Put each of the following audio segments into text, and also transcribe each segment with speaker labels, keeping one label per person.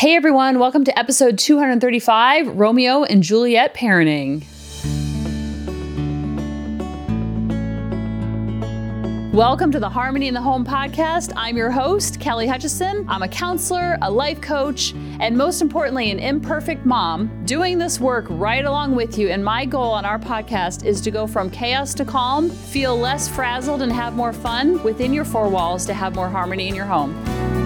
Speaker 1: Hey everyone, welcome to episode 235 Romeo and Juliet Parenting. Welcome to the Harmony in the Home podcast. I'm your host, Kelly Hutchison. I'm a counselor, a life coach, and most importantly, an imperfect mom doing this work right along with you. And my goal on our podcast is to go from chaos to calm, feel less frazzled, and have more fun within your four walls to have more harmony in your home.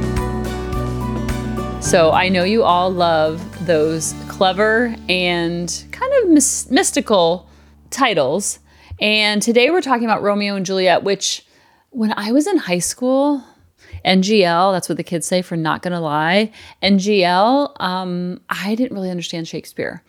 Speaker 1: So I know you all love those clever and kind of mis- mystical titles. And today we're talking about Romeo and Juliet, which when I was in high school, NGL, that's what the kids say for not gonna lie. NGL, um, I didn't really understand Shakespeare.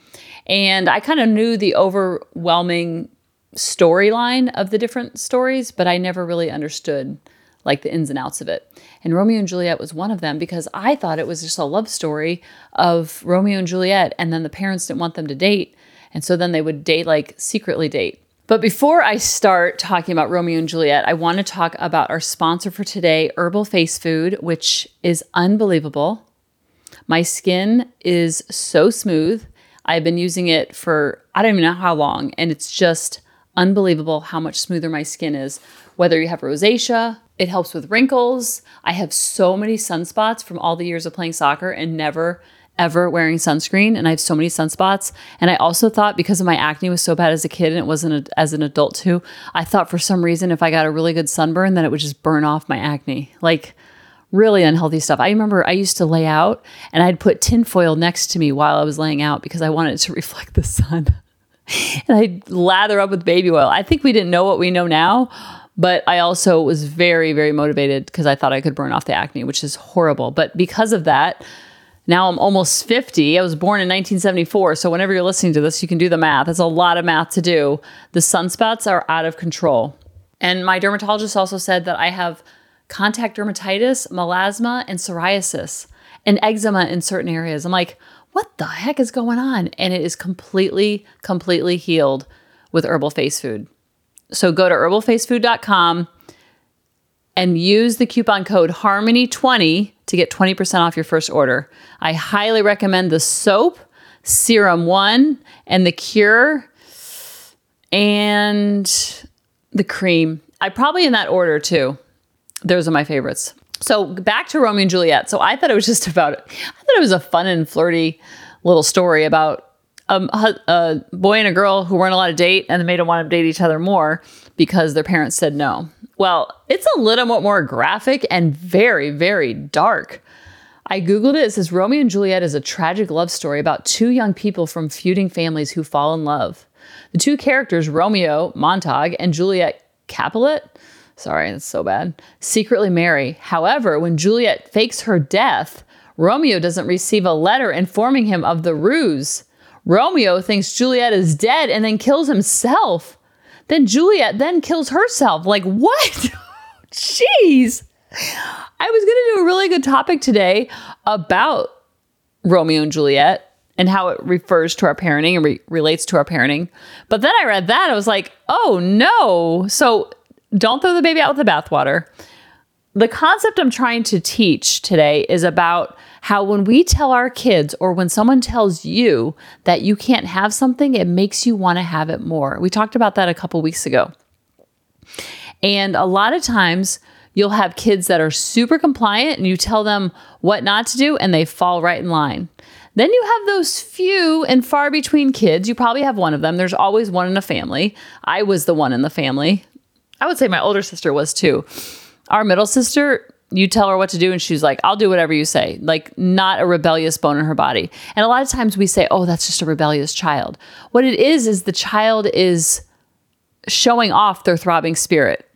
Speaker 1: And I kind of knew the overwhelming storyline of the different stories, but I never really understood like the ins and outs of it. And Romeo and Juliet was one of them because I thought it was just a love story of Romeo and Juliet, and then the parents didn't want them to date. And so then they would date, like secretly date. But before I start talking about Romeo and Juliet, I want to talk about our sponsor for today, Herbal Face Food, which is unbelievable. My skin is so smooth. I've been using it for I don't even know how long, and it's just unbelievable how much smoother my skin is. Whether you have rosacea, it helps with wrinkles. I have so many sunspots from all the years of playing soccer and never ever wearing sunscreen and I have so many sunspots. And I also thought because of my acne was so bad as a kid and it wasn't a, as an adult too, I thought for some reason if I got a really good sunburn, then it would just burn off my acne. Like really unhealthy stuff. I remember I used to lay out and I'd put tinfoil next to me while I was laying out because I wanted it to reflect the sun. and I'd lather up with baby oil. I think we didn't know what we know now. But I also was very, very motivated because I thought I could burn off the acne, which is horrible. But because of that, now I'm almost 50. I was born in 1974. So whenever you're listening to this, you can do the math. It's a lot of math to do. The sunspots are out of control. And my dermatologist also said that I have contact dermatitis, melasma, and psoriasis, and eczema in certain areas. I'm like, what the heck is going on? And it is completely, completely healed with herbal face food. So go to herbalfacefood.com and use the coupon code HARMONY20 to get 20% off your first order. I highly recommend the soap, Serum 1, and the cure and the cream. I probably in that order too. Those are my favorites. So back to Romeo and Juliet. So I thought it was just about I thought it was a fun and flirty little story about Um, a, a boy and a girl who weren't allowed to date and they made them want to date each other more because their parents said no. Well, it's a little bit more graphic and very, very dark. I Googled it. It says Romeo and Juliet is a tragic love story about two young people from feuding families who fall in love. The two characters, Romeo Montague and Juliet Capulet, sorry, that's so bad, secretly marry. However, when Juliet fakes her death, Romeo doesn't receive a letter informing him of the ruse. Romeo thinks Juliet is dead and then kills himself. Then Juliet then kills herself. Like, what? Jeez. I was going to do a really good topic today about Romeo and Juliet and how it refers to our parenting and re- relates to our parenting. But then I read that. I was like, oh no. So don't throw the baby out with the bathwater. The concept I'm trying to teach today is about how when we tell our kids or when someone tells you that you can't have something, it makes you want to have it more. We talked about that a couple weeks ago. And a lot of times, you'll have kids that are super compliant and you tell them what not to do and they fall right in line. Then you have those few and far between kids. You probably have one of them. There's always one in a family. I was the one in the family. I would say my older sister was too. Our middle sister, you tell her what to do and she's like i'll do whatever you say. Like not a rebellious bone in her body. And a lot of times we say oh that's just a rebellious child. What it is is the child is showing off their throbbing spirit.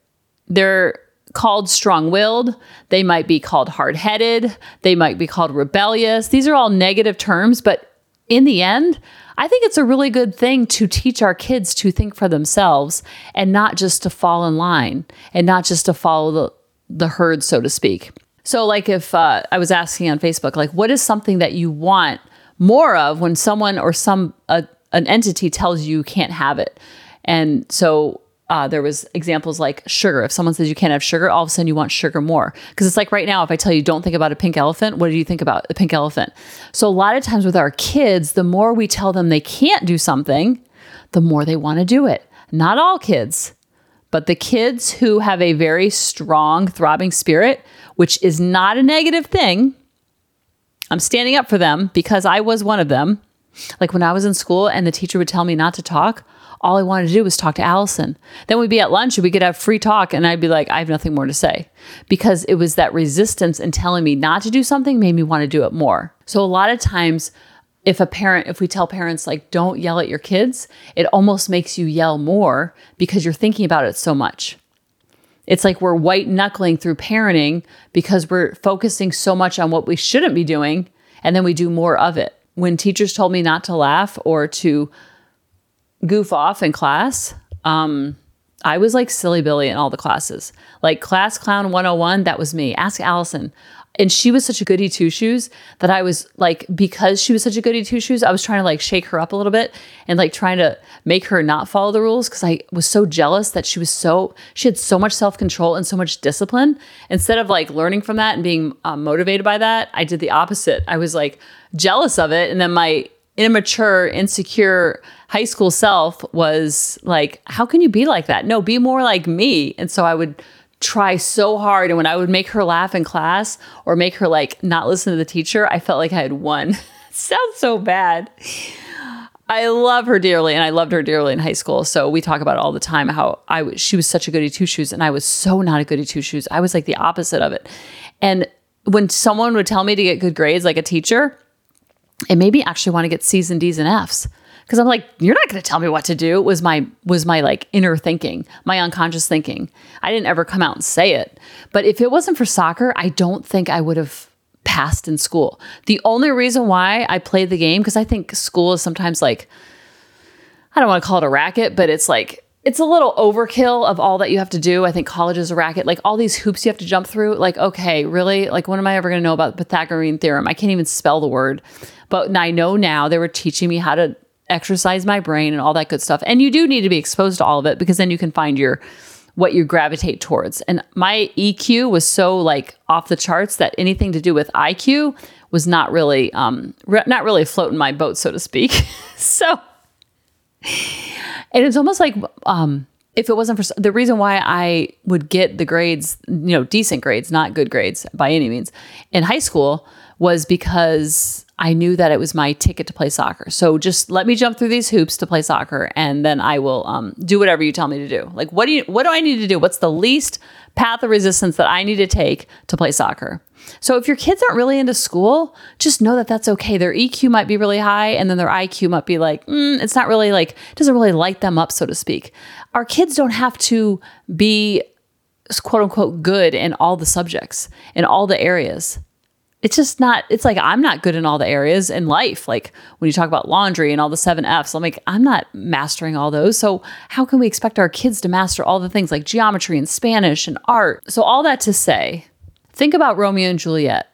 Speaker 1: They're called strong-willed. They might be called hard-headed. They might be called rebellious. These are all negative terms but in the end I think it's a really good thing to teach our kids to think for themselves and not just to fall in line and not just to follow the, the herd, so to speak. So, like if uh, I was asking on Facebook, like, what is something that you want more of when someone or some uh, an entity tells you you can't have it? And so uh, there was examples like sugar. If someone says you can't have sugar, all of a sudden you want sugar more. Because it's like right now, if I tell you don't think about a pink elephant, what do you think about a pink elephant? So a lot of times with our kids, the more we tell them they can't do something, the more they want to do it. Not all kids, but the kids who have a very strong, throbbing spirit, which is not a negative thing. I'm standing up for them because I was one of them. Like when I was in school and the teacher would tell me not to talk, all I wanted to do was talk to Allison. Then we'd be at lunch and we could have free talk, and I'd be like, I have nothing more to say. Because it was that resistance and telling me not to do something made me want to do it more. So a lot of times, if a parent, if we tell parents, like, don't yell at your kids, it almost makes you yell more because you're thinking about it so much. It's like we're white knuckling through parenting because we're focusing so much on what we shouldn't be doing, and then we do more of it. When teachers told me not to laugh or to goof off in class, um, I was like silly Billy in all the classes. Like class clown 101, that was me. Ask Allison. And she was such a goody two shoes that I was like, because she was such a goody two shoes, I was trying to like shake her up a little bit and like trying to make her not follow the rules because I was so jealous that she was so, she had so much self control and so much discipline. Instead of like learning from that and being um, motivated by that, I did the opposite. I was like jealous of it. And then my immature, insecure high school self was like, how can you be like that? No, be more like me. And so I would try so hard. And when I would make her laugh in class or make her like not listen to the teacher, I felt like I had won. sounds so bad. I love her dearly, and I loved her dearly in high school. So we talk about it all the time. How I was, she was such a goody two shoes, and I was so not a goody two shoes. I was like the opposite of it. And when someone would tell me to get good grades, like a teacher, it made me actually want to get C's and D's and F's because I'm like, you're not going to tell me what to do. Was my was my like inner thinking, my unconscious thinking. I didn't ever come out and say it, but if it wasn't for soccer, I don't think I would have passed in school. The only reason why I played the game because I think school is sometimes like I don't want to call it a racket, but it's like it's a little overkill of all that you have to do. I think college is a racket. Like all these hoops you have to jump through. Like, okay, really? Like, when am I ever going to know about the Pythagorean theorem? I can't even spell the word. But I know now they were teaching me how to exercise my brain and all that good stuff. And you do need to be exposed to all of it because then you can find your what you gravitate towards. And my EQ was so like off the charts that anything to do with IQ was not really um re- not really floating my boat so to speak. so and it's almost like um if it wasn't for the reason why I would get the grades, you know, decent grades, not good grades by any means in high school was because I knew that it was my ticket to play soccer. So just let me jump through these hoops to play soccer, and then I will um, do whatever you tell me to do. Like, what do you? What do I need to do? What's the least path of resistance that I need to take to play soccer? So if your kids aren't really into school, just know that that's okay. Their EQ might be really high, and then their IQ might be like, mm, it's not really like doesn't really light them up, so to speak. Our kids don't have to be quote unquote good in all the subjects in all the areas it's just not it's like i'm not good in all the areas in life like when you talk about laundry and all the seven f's i'm like i'm not mastering all those so how can we expect our kids to master all the things like geometry and spanish and art so all that to say think about romeo and juliet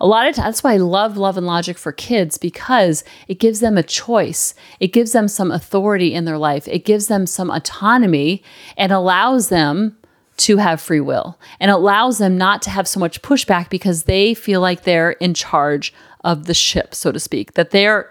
Speaker 1: a lot of that's why I love love and logic for kids because it gives them a choice. It gives them some authority in their life. It gives them some autonomy and allows them to have free will and allows them not to have so much pushback because they feel like they're in charge of the ship, so to speak, that they're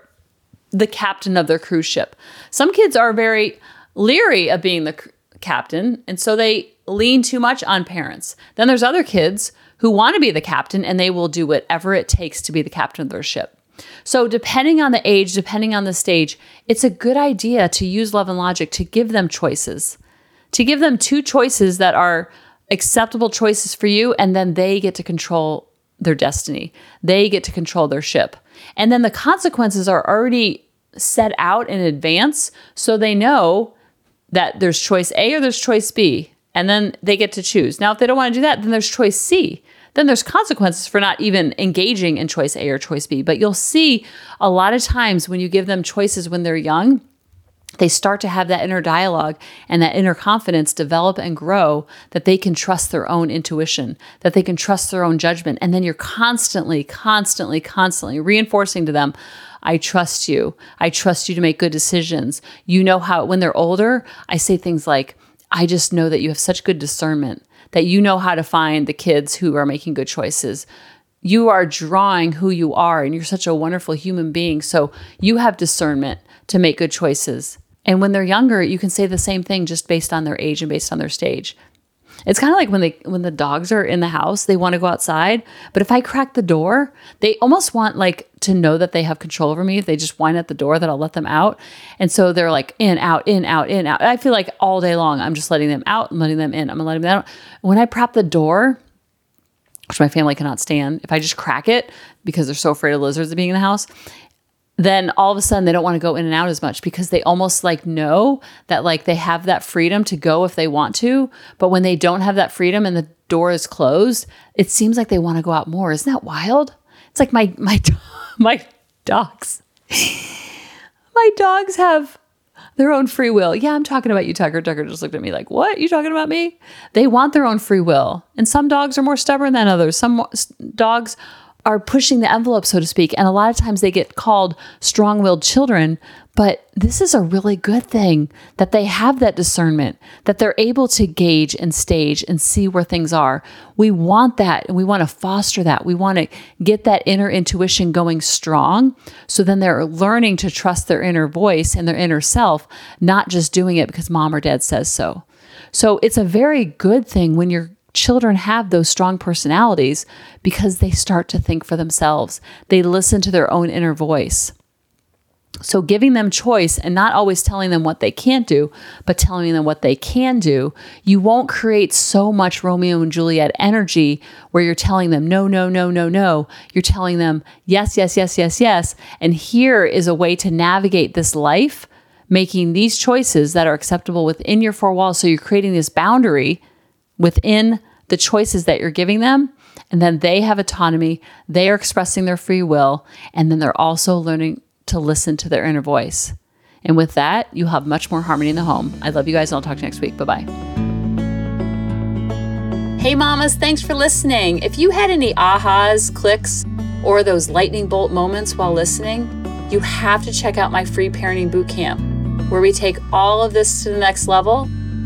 Speaker 1: the captain of their cruise ship. Some kids are very leery of being the c- captain, and so they lean too much on parents. Then there's other kids who want to be the captain and they will do whatever it takes to be the captain of their ship. So, depending on the age, depending on the stage, it's a good idea to use love and logic to give them choices to give them two choices that are acceptable choices for you, and then they get to control their destiny. They get to control their ship. And then the consequences are already set out in advance so they know that there's choice A or there's choice B. And then they get to choose. Now, if they don't want to do that, then there's choice C. Then there's consequences for not even engaging in choice A or choice B. But you'll see a lot of times when you give them choices when they're young, they start to have that inner dialogue and that inner confidence develop and grow that they can trust their own intuition, that they can trust their own judgment. And then you're constantly, constantly, constantly reinforcing to them, I trust you. I trust you to make good decisions. You know how, when they're older, I say things like, I just know that you have such good discernment that you know how to find the kids who are making good choices. You are drawing who you are, and you're such a wonderful human being. So you have discernment to make good choices. And when they're younger, you can say the same thing just based on their age and based on their stage. It's kind of like when they when the dogs are in the house, they want to go outside, but if I crack the door, they almost want like to know that they have control over me. If they just whine at the door that I'll let them out. And so they're like in, out, in, out, in, out. I feel like all day long I'm just letting them out and letting them in. I'm letting them out. When I prop the door, which my family cannot stand, if I just crack it because they're so afraid of lizards being in the house, then all of a sudden they don't want to go in and out as much because they almost like know that like they have that freedom to go if they want to. But when they don't have that freedom and the door is closed, it seems like they want to go out more. Isn't that wild? It's like my my my dogs. my dogs have their own free will. Yeah, I'm talking about you, Tucker. Tucker just looked at me like, What? You talking about me? They want their own free will. And some dogs are more stubborn than others. Some dogs are pushing the envelope, so to speak. And a lot of times they get called strong willed children. But this is a really good thing that they have that discernment, that they're able to gauge and stage and see where things are. We want that and we want to foster that. We want to get that inner intuition going strong. So then they're learning to trust their inner voice and their inner self, not just doing it because mom or dad says so. So it's a very good thing when you're children have those strong personalities because they start to think for themselves. They listen to their own inner voice. So, giving them choice and not always telling them what they can't do, but telling them what they can do, you won't create so much Romeo and Juliet energy where you're telling them, no, no, no, no, no. You're telling them, yes, yes, yes, yes, yes. And here is a way to navigate this life, making these choices that are acceptable within your four walls. So, you're creating this boundary within the choices that you're giving them. And then they have autonomy, they are expressing their free will, and then they're also learning to listen to their inner voice. And with that, you'll have much more harmony in the home. I love you guys, and I'll talk to you next week. Bye bye. Hey, mamas, thanks for listening. If you had any ahas, clicks, or those lightning bolt moments while listening, you have to check out my free parenting bootcamp, where we take all of this to the next level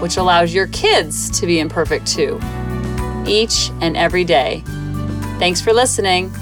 Speaker 1: which allows your kids to be imperfect too, each and every day. Thanks for listening.